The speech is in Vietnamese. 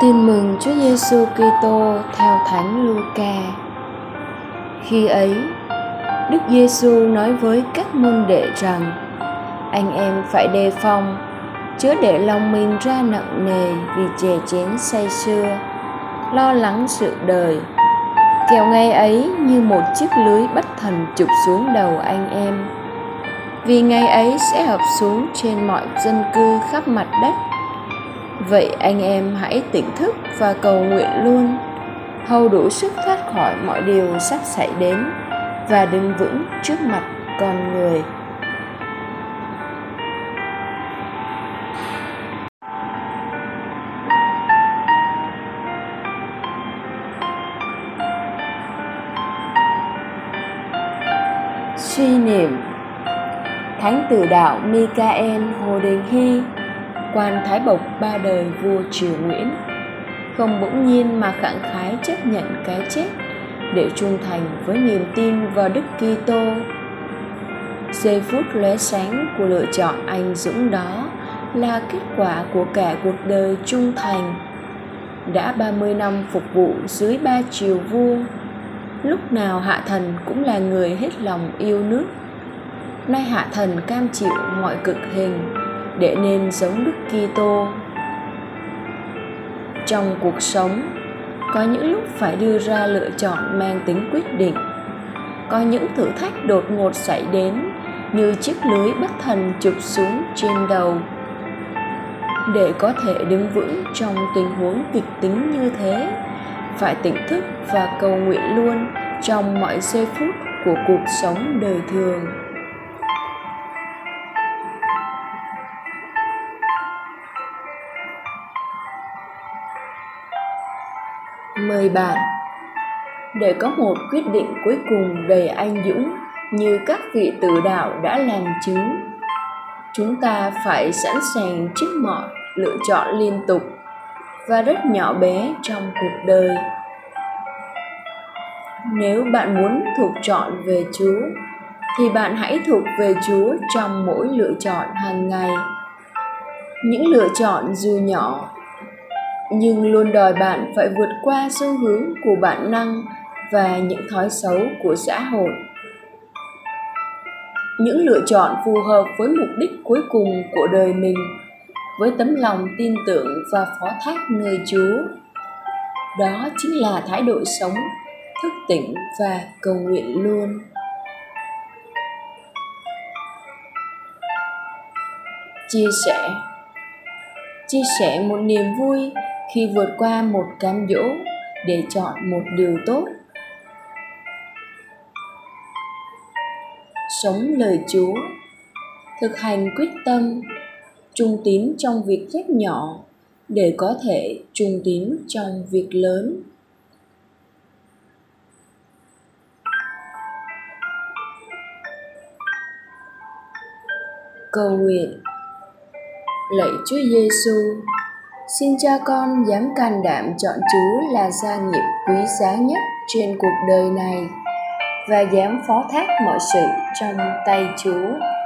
Tin mừng Chúa Giêsu Kitô theo Thánh Luca. Khi ấy, Đức Giêsu nói với các môn đệ rằng: Anh em phải đề phòng, chớ để lòng mình ra nặng nề vì chè chén say sưa, lo lắng sự đời. Kẻo ngày ấy như một chiếc lưới bất thần chụp xuống đầu anh em. Vì ngày ấy sẽ hợp xuống trên mọi dân cư khắp mặt đất vậy anh em hãy tỉnh thức và cầu nguyện luôn. Hầu đủ sức thoát khỏi mọi điều sắp xảy đến và đứng vững trước mặt con người. Suy niệm. Thánh tử đạo Michael Hồ Đình Hy quan thái bộc ba đời vua triều nguyễn. Không bỗng nhiên mà khẳng khái chấp nhận cái chết, để trung thành với niềm tin vào đức kitô. Giây phút lóe sáng của lựa chọn anh dũng đó là kết quả của cả cuộc đời trung thành. Đã 30 năm phục vụ dưới ba triều vua, lúc nào hạ thần cũng là người hết lòng yêu nước. Nay hạ thần cam chịu mọi cực hình để nên giống Đức Kitô. Trong cuộc sống, có những lúc phải đưa ra lựa chọn mang tính quyết định. Có những thử thách đột ngột xảy đến như chiếc lưới bất thần chụp xuống trên đầu. Để có thể đứng vững trong tình huống kịch tính như thế, phải tỉnh thức và cầu nguyện luôn trong mọi giây phút của cuộc sống đời thường. Mời bạn. Để có một quyết định cuối cùng về anh dũng như các vị tử đạo đã làm chứng, chúng ta phải sẵn sàng trước mọi lựa chọn liên tục và rất nhỏ bé trong cuộc đời. Nếu bạn muốn thuộc chọn về chúa, thì bạn hãy thuộc về chúa trong mỗi lựa chọn hàng ngày. Những lựa chọn dù nhỏ nhưng luôn đòi bạn phải vượt qua xu hướng của bản năng và những thói xấu của xã hội. Những lựa chọn phù hợp với mục đích cuối cùng của đời mình, với tấm lòng tin tưởng và phó thác nơi chúa. Đó chính là thái độ sống, thức tỉnh và cầu nguyện luôn. Chia sẻ. Chia sẻ một niềm vui khi vượt qua một cám dỗ để chọn một điều tốt. Sống lời chúa, thực hành quyết tâm, trung tín trong việc phép nhỏ để có thể trung tín trong việc lớn. Cầu nguyện. Lạy Chúa Giêsu Xin cha con dám can đảm chọn Chúa là gia nghiệp quý giá nhất trên cuộc đời này và dám phó thác mọi sự trong tay Chúa.